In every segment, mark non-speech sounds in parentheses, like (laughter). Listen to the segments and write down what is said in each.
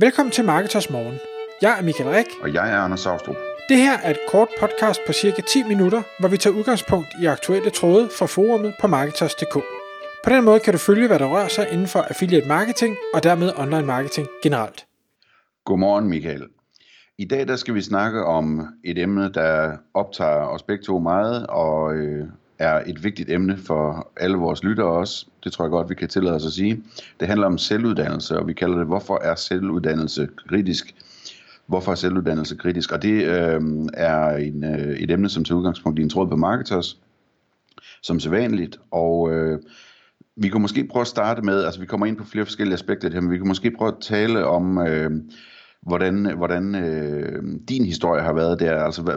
Velkommen til Marketers Morgen. Jeg er Michael Rik. Og jeg er Anders Saustrup. Det her er et kort podcast på cirka 10 minutter, hvor vi tager udgangspunkt i aktuelle tråde fra forumet på Marketers.dk. På den måde kan du følge, hvad der rører sig inden for affiliate marketing og dermed online marketing generelt. Godmorgen Michael. I dag der skal vi snakke om et emne, der optager os begge to meget, og øh, er et vigtigt emne for alle vores lyttere også. Det tror jeg godt, vi kan tillade os at sige. Det handler om selvuddannelse, og vi kalder det, hvorfor er selvuddannelse kritisk? Hvorfor er selvuddannelse kritisk? Og det øh, er en, øh, et emne, som til udgangspunkt i en tråd på Marketers, som sædvanligt. Og øh, vi kan måske prøve at starte med, altså vi kommer ind på flere forskellige aspekter her, men vi kan måske prøve at tale om, øh, hvordan, hvordan øh, din historie har været der. Altså, hvad,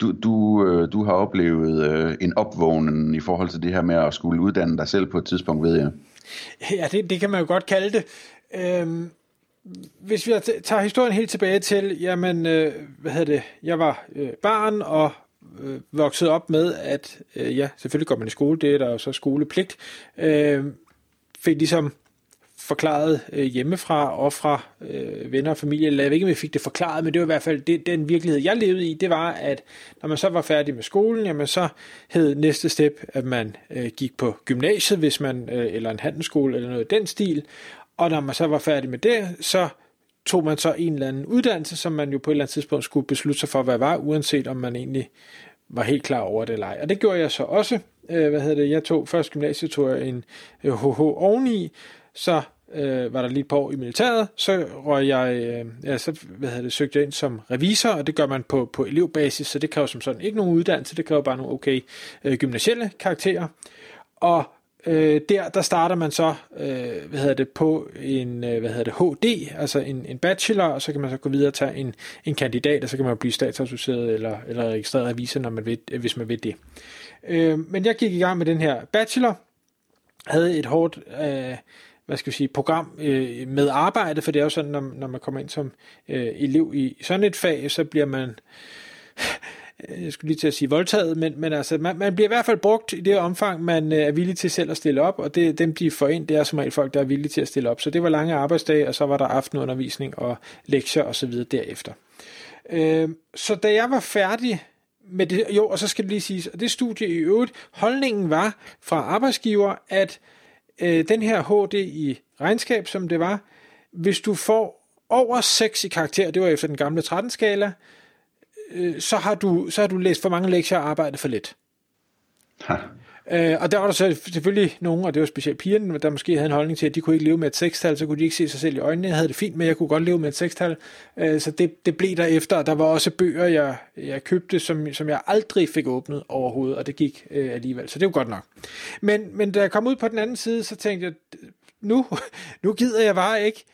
du, du, øh, du har oplevet øh, en opvågning i forhold til det her med at skulle uddanne dig selv på et tidspunkt, ved jeg. Ja, det, det kan man jo godt kalde det. Øhm, hvis vi tager historien helt tilbage til, jamen, øh, hvad hedder det, jeg var øh, barn og øh, voksede op med, at øh, ja, selvfølgelig går man i skole, det er der jo så skolepligt, øh, fik ligesom forklaret øh, hjemmefra og fra øh, venner og familie. Jeg ved ikke, om jeg fik det forklaret, men det var i hvert fald det, den virkelighed, jeg levede i. Det var, at når man så var færdig med skolen, jamen så hed næste step, at man øh, gik på gymnasiet, hvis man, øh, eller en handelsskole eller noget i den stil. Og når man så var færdig med det, så tog man så en eller anden uddannelse, som man jo på et eller andet tidspunkt skulle beslutte sig for, hvad var, uanset om man egentlig var helt klar over det eller ej. Og det gjorde jeg så også. Øh, hvad hedder det? Jeg tog først gymnasiet, tog jeg en øh, HH oveni, så øh, var der lige et par år i militæret, så røg jeg, øh, ja, så hvad hedder det, søgte jeg ind som revisor, og det gør man på, på elevbasis, så det kræver som sådan ikke nogen uddannelse, det kræver bare nogle okay øh, gymnasielle karakterer. Og øh, der, der starter man så, øh, hvad hedder det, på en, øh, hvad hedder det, HD, altså en, en bachelor, og så kan man så gå videre og tage en, en kandidat, og så kan man blive statsassocieret eller, eller registreret revisor, når man vil, hvis man vil det. Øh, men jeg gik i gang med den her bachelor, havde et hårdt, øh, hvad skal vi sige, program øh, med arbejde, for det er jo sådan, når, når man kommer ind som øh, elev i sådan et fag, så bliver man, (laughs) jeg skulle lige til at sige voldtaget, men, men altså, man, man bliver i hvert fald brugt i det omfang, man øh, er villig til selv at stille op, og det, dem de får ind, det er som regel folk, der er villige til at stille op. Så det var lange arbejdsdage, og så var der aftenundervisning og lektier osv. derefter. Øh, så da jeg var færdig med det, jo, og så skal det lige siges, og det studie i øvrigt, holdningen var fra arbejdsgiver, at øh, Øh, den her HD i regnskab, som det var, hvis du får over 6 i karakter, det var efter den gamle 13-skala, øh, så, har du, så har du læst for mange lektier og arbejdet for lidt. Ha. Øh, og der var der så selvfølgelig nogen, og det var specielt pigerne, der måske havde en holdning til, at de kunne ikke leve med et sekstal, så kunne de ikke se sig selv i øjnene. Jeg havde det fint, men jeg kunne godt leve med et sekstal. Øh, så det, det blev der efter, og der var også bøger, jeg, jeg købte, som, som jeg aldrig fik åbnet overhovedet, og det gik øh, alligevel. Så det var godt nok. Men, men da jeg kom ud på den anden side, så tænkte jeg, nu, (laughs) nu gider jeg bare ikke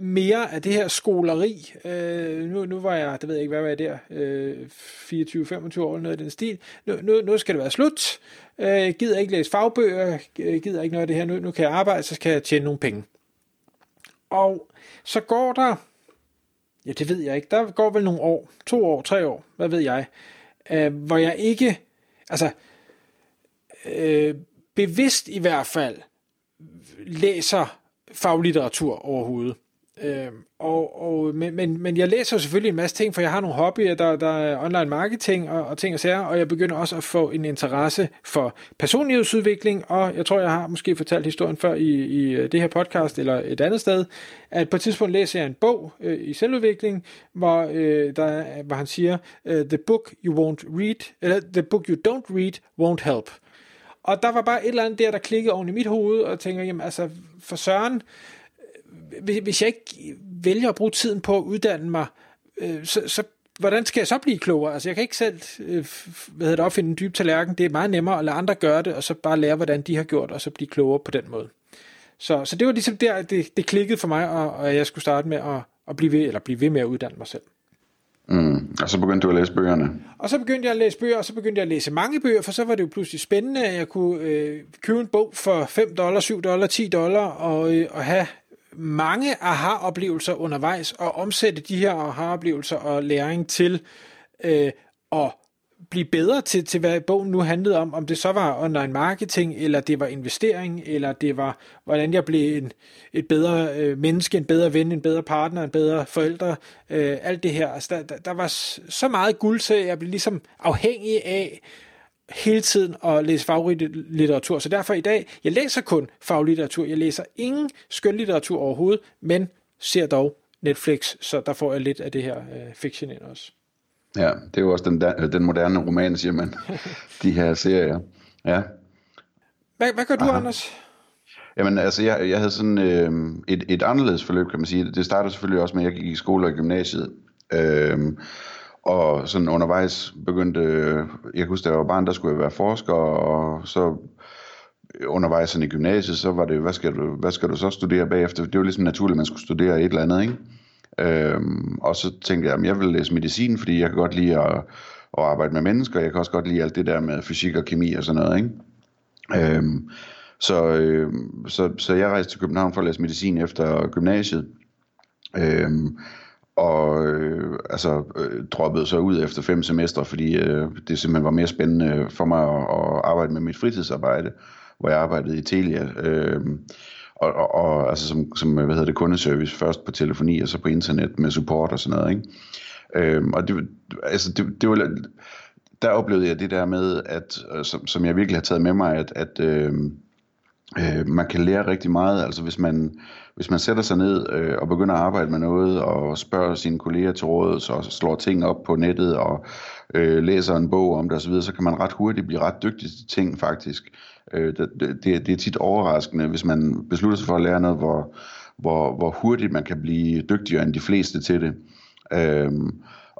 mere af det her skoleri. Øh, nu, nu var jeg, det ved jeg ikke, hvad var jeg der, øh, 24-25 år eller noget i den stil. Nu, nu, nu skal det være slut. Øh, gider ikke læse fagbøger, gider ikke noget af det her. Nu, nu kan jeg arbejde, så skal jeg tjene nogle penge. Og så går der, ja det ved jeg ikke, der går vel nogle år, to år, tre år, hvad ved jeg, øh, hvor jeg ikke, altså øh, bevidst i hvert fald, læser faglitteratur overhovedet. Øh, og, og, men, men, men jeg læser selvfølgelig en masse ting, for jeg har nogle hobbyer, der, der er online marketing og, og ting og sager, og jeg begynder også at få en interesse for personlighedsudvikling, og jeg tror, jeg har måske fortalt historien før i, i øh, det her podcast eller et andet sted, at på et tidspunkt læser jeg en bog øh, i selvudvikling, hvor, øh, der, hvor han siger, øh, the book you won't read, eller the book you don't read won't help. Og der var bare et eller andet der, der klikkede oven i mit hoved, og tænker, jamen altså, for søren, hvis jeg ikke vælger at bruge tiden på at uddanne mig, øh, så, så hvordan skal jeg så blive klogere? Altså, jeg kan ikke selv øh, hvad hedder det, opfinde en dyb tallerken. Det er meget nemmere at lade andre gøre det, og så bare lære, hvordan de har gjort, og så blive klogere på den måde. Så, så det var ligesom der, det, det klikkede for mig, og, og jeg skulle starte med at, at blive ved, eller blive ved med at uddanne mig selv. Mm. Og så begyndte du at læse bøgerne? Og så begyndte jeg at læse bøger, og så begyndte jeg at læse mange bøger, for så var det jo pludselig spændende, at jeg kunne øh, købe en bog for 5 dollar, 7 dollar, 10 dollar, og, øh, og have mange aha-oplevelser undervejs, og omsætte de her aha-oplevelser og læring til øh, at blive bedre til, til, hvad bogen nu handlede om, om det så var online marketing, eller det var investering, eller det var, hvordan jeg blev en, et bedre øh, menneske, en bedre ven, en bedre partner, en bedre forældre, øh, alt det her. Altså, der, der, der var så meget guld så jeg blev ligesom afhængig af hele tiden at læse faglitteratur. Så derfor i dag, jeg læser kun faglitteratur. Jeg læser ingen skønlitteratur overhovedet, men ser dog Netflix, så der får jeg lidt af det her øh, fiction ind også. Ja, det er jo også den, der, den moderne roman, siger man. (laughs) De her serier. Ja. Hvad, hvad gør du, Aha. Anders? Jamen, altså, jeg, jeg havde sådan øh, et, et anderledes forløb, kan man sige. Det startede selvfølgelig også med, at jeg gik i skole og gymnasiet. Øh, og sådan undervejs begyndte, jeg kan huske, da jeg var barn, der skulle jeg være forsker, og så undervejs sådan i gymnasiet, så var det, hvad skal, du, hvad skal du så studere bagefter? Det var ligesom naturligt, at man skulle studere et eller andet, ikke? Øhm, og så tænkte jeg, at jeg vil læse medicin, fordi jeg kan godt lide at, at arbejde med mennesker, jeg kan også godt lide alt det der med fysik og kemi og sådan noget, ikke? Øhm, så, øh, så, så jeg rejste til København for at læse medicin efter gymnasiet. Øhm, og øh, altså øh, droppede så ud efter fem semestre, fordi øh, det simpelthen var mere spændende for mig at, at arbejde med mit fritidsarbejde, hvor jeg arbejdede i Telia. Øh, og, og, og altså som, som hvad hedder det, kundeservice, først på telefoni og så på internet med support og sådan noget. Ikke? Øh, og det, altså det, det var, der oplevede jeg det der med, at, øh, som, som jeg virkelig har taget med mig, at, at øh, øh, man kan lære rigtig meget, altså hvis man, hvis man sætter sig ned øh, og begynder at arbejde med noget, og spørger sine kolleger til råd, og slår ting op på nettet, og øh, læser en bog om det osv., så kan man ret hurtigt blive ret dygtig til ting faktisk. Øh, det, det, det er tit overraskende, hvis man beslutter sig for at lære noget, hvor, hvor, hvor hurtigt man kan blive dygtigere end de fleste til det. Øh,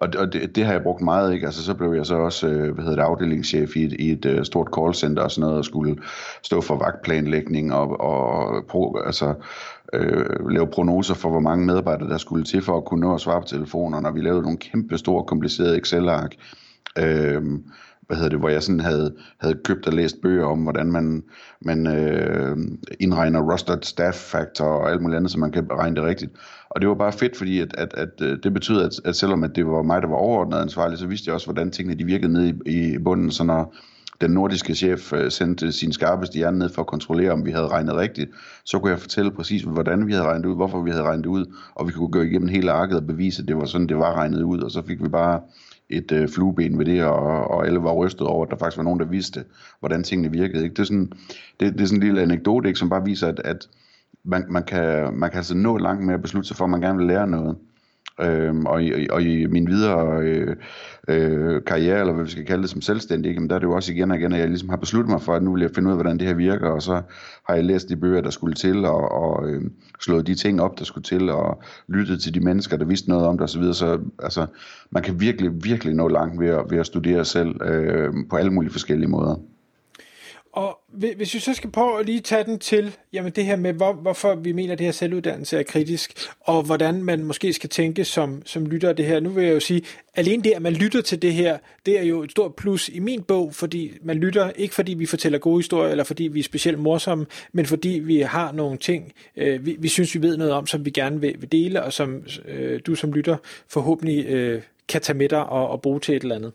og, og det, det har jeg brugt meget, ikke? Altså så blev jeg så også, øh, hvad hedder det, afdelingschef i et, i et øh, stort callcenter og sådan noget, og skulle stå for vagtplanlægning og, og pro, altså, øh, lave prognoser for, hvor mange medarbejdere der skulle til for at kunne nå at svare på telefoner, når vi lavede nogle kæmpe store komplicerede Excel-ark. Øh, hvad hedder det, hvor jeg sådan havde, havde købt og læst bøger om, hvordan man, man øh, indregner rostered staff factor og alt muligt andet, så man kan regne det rigtigt. Og det var bare fedt, fordi at, at, at øh, det betød, at, at selvom at det var mig, der var overordnet ansvarlig, så vidste jeg også, hvordan tingene de virkede ned i, i bunden, så når den nordiske chef øh, sendte sin skarpeste hjerne ned for at kontrollere, om vi havde regnet rigtigt, så kunne jeg fortælle præcis, hvordan vi havde regnet ud, hvorfor vi havde regnet ud, og vi kunne gå igennem hele arket og bevise, at det var sådan, det var regnet ud, og så fik vi bare et øh, flueben ved det, og, og alle var rystet over, at der faktisk var nogen, der vidste, hvordan tingene virkede. Ikke? Det, er sådan, det, det er sådan en lille anekdote, ikke, som bare viser, at, at man, man, kan, man kan altså nå langt med at beslutte sig for, at man gerne vil lære noget. Øhm, og, i, og i min videre øh, øh, karriere, eller hvad vi skal kalde det som selvstændig, ikke? Men der er det jo også igen og igen, at jeg ligesom har besluttet mig for, at nu vil jeg finde ud af, hvordan det her virker, og så har jeg læst de bøger, der skulle til, og, og øh, slået de ting op, der skulle til, og lyttet til de mennesker, der vidste noget om det osv., så, så altså, man kan virkelig, virkelig nå langt ved at, ved at studere selv øh, på alle mulige forskellige måder. Og hvis vi så skal prøve at lige tage den til, jamen det her med, hvor, hvorfor vi mener, at det her selvuddannelse er kritisk, og hvordan man måske skal tænke som, som lytter af det her. Nu vil jeg jo sige, alene det, at man lytter til det her, det er jo et stort plus i min bog, fordi man lytter ikke fordi vi fortæller gode historier, eller fordi vi er specielt morsomme, men fordi vi har nogle ting, øh, vi, vi synes, vi ved noget om, som vi gerne vil, vil dele, og som øh, du som lytter forhåbentlig øh, kan tage med dig og, og bruge til et eller andet.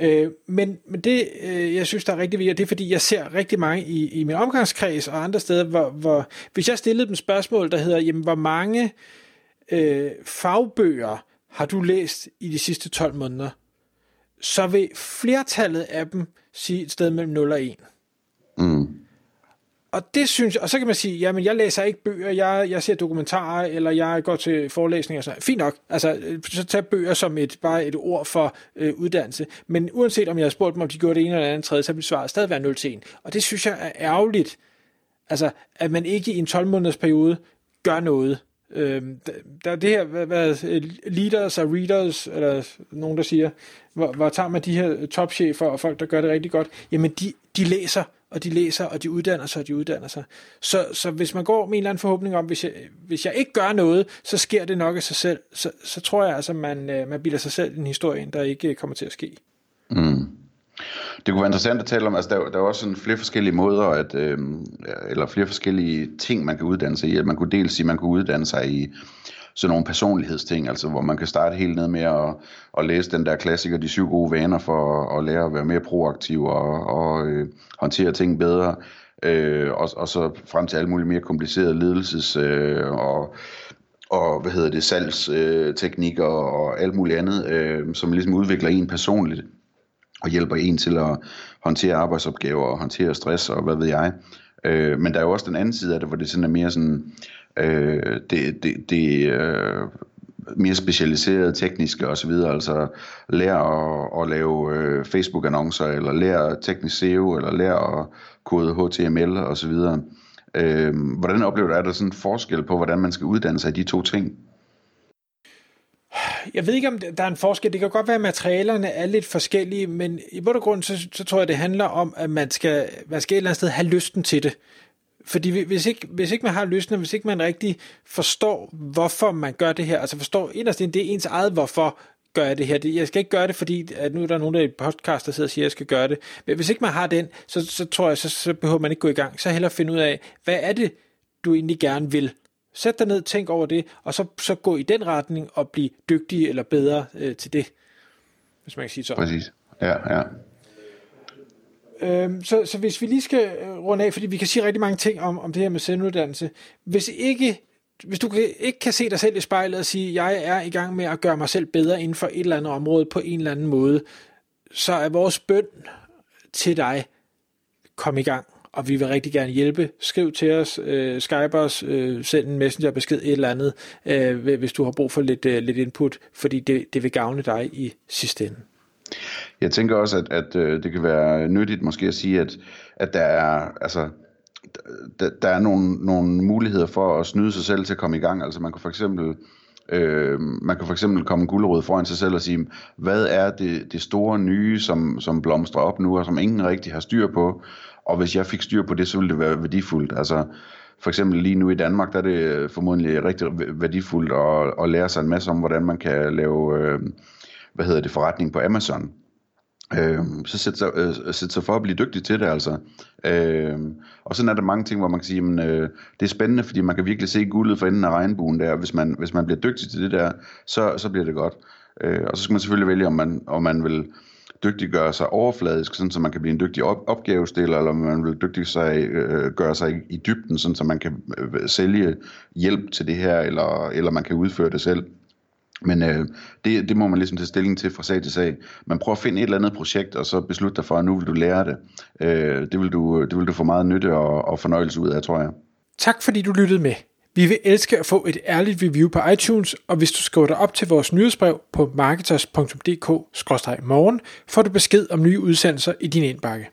Øh, men, men det, øh, jeg synes, der er rigtig vigtigt, det er, fordi jeg ser rigtig mange i, i min omgangskreds og andre steder, hvor, hvor hvis jeg stillede dem spørgsmål, der hedder, jamen, hvor mange øh, fagbøger har du læst i de sidste 12 måneder, så vil flertallet af dem sige et sted mellem 0 og 1. Og det synes og så kan man sige, jamen jeg læser ikke bøger, jeg, jeg ser dokumentarer, eller jeg går til forelæsninger og sådan Fint nok, altså så tag bøger som et, bare et ord for øh, uddannelse. Men uanset om jeg har spurgt dem, om de gjorde det ene eller andet tredje, så vil svaret stadig være 0 til 1. Og det synes jeg er ærgerligt, altså at man ikke i en 12 måneders periode gør noget. Øhm, der er det her, hvad, hvad, leaders og readers, eller nogen der siger, hvor, hvor tager man de her topchefer og folk, der gør det rigtig godt, jamen de, de læser og de læser, og de uddanner sig, og de uddanner sig. Så, så hvis man går med en eller anden forhåbning om, hvis jeg, hvis jeg ikke gør noget, så sker det nok af sig selv, så, så tror jeg altså, man, øh, man bilder sig selv en historie, der ikke øh, kommer til at ske. Mm. Det kunne være interessant at tale om, altså der, der er også sådan flere forskellige måder, at, øh, eller flere forskellige ting, man kan uddanne sig i. At man kunne dels sige, at man kunne uddanne sig i sådan nogle personlighedsting, altså hvor man kan starte helt ned med at, at læse den der klassiker, De syv gode vaner, for at, at lære at være mere proaktiv og, og øh, håndtere ting bedre, øh, og, og så frem til alle mulige mere komplicerede ledelses- øh, og og hvad hedder det, salgsteknikker øh, og alt muligt andet, øh, som ligesom udvikler en personligt og hjælper en til at håndtere arbejdsopgaver og håndtere stress og hvad ved jeg. Øh, men der er jo også den anden side af det, hvor det sådan er mere sådan, øh, det, det, det øh, mere specialiseret tekniske osv., altså lære at, at lave øh, Facebook-annoncer, eller lære teknisk SEO, eller lære at kode HTML osv., Øh, hvordan oplever du, er der sådan en forskel på, hvordan man skal uddanne sig i de to ting? Jeg ved ikke, om der er en forskel. Det kan godt være, at materialerne er lidt forskellige, men i bund og grund, så, så tror jeg, det handler om, at man skal, man skal et eller andet sted have lysten til det. Fordi hvis ikke, hvis ikke man har lysten, hvis ikke man rigtig forstår, hvorfor man gør det her, altså forstår inderst det er ens eget hvorfor, gør jeg det her. Jeg skal ikke gøre det, fordi at nu er der nogen, der i podcast, der sidder og siger, at jeg skal gøre det. Men hvis ikke man har den, så, så tror jeg, så, så behøver man ikke gå i gang. Så hellere finde ud af, hvad er det, du egentlig gerne vil. Sæt dig ned, tænk over det, og så, så gå i den retning og blive dygtig eller bedre øh, til det. Hvis man kan sige så. Præcis. Ja, ja. Øhm, så, så hvis vi lige skal øh, runde af, fordi vi kan sige rigtig mange ting om, om det her med selvuddannelse. Hvis ikke hvis du ikke kan se dig selv i spejlet og sige, jeg er i gang med at gøre mig selv bedre inden for et eller andet område på en eller anden måde, så er vores bøn til dig, kom i gang, og vi vil rigtig gerne hjælpe. Skriv til os, øh, Skype os, øh, send en messengerbesked, et eller andet, øh, hvis du har brug for lidt, øh, lidt input, fordi det, det vil gavne dig i sidste ende. Jeg tænker også, at, at øh, det kan være nyttigt måske at sige, at, at der er, altså, der, der er nogle, nogle muligheder for at snyde sig selv til at komme i gang. Altså man kan for eksempel øh, man kan for eksempel komme guldrød foran sig selv og sige, hvad er det, det store nye, som, som blomstrer op nu, og som ingen rigtig har styr på, og hvis jeg fik styr på det, så ville det være værdifuldt. Altså for eksempel lige nu i Danmark, der er det formodentlig rigtig værdifuldt at, at lære sig en masse om, hvordan man kan lave, øh, hvad hedder det, forretning på Amazon. Øh, så sætte sig, øh, sætte sig for at blive dygtig til det altså. Øh, og sådan er der mange ting, hvor man kan sige, men, øh, det er spændende, fordi man kan virkelig se guldet for enden af regnbuen der. Hvis man, hvis man bliver dygtig til det der, så, så bliver det godt. Øh, og så skal man selvfølgelig vælge, om man, om man vil dygtiggøre sig overfladisk, sådan så man kan blive en dygtig op- opgavestiller, eller om man vil dygtig sig, øh, gøre sig i, i dybden, sådan så man kan øh, sælge hjælp til det her, eller, eller man kan udføre det selv. Men øh, det, det må man ligesom tage stilling til fra sag til sag. Man prøver at finde et eller andet projekt, og så beslutte dig for, at nu vil du lære det. Øh, det, vil du, øh, det vil du få meget nytte og, og fornøjelse ud af, tror jeg. Tak fordi du lyttede med. Vi vil elske at få et ærligt review på iTunes, og hvis du skriver dig op til vores nyhedsbrev på marketers.dk-morgen, får du besked om nye udsendelser i din indbakke.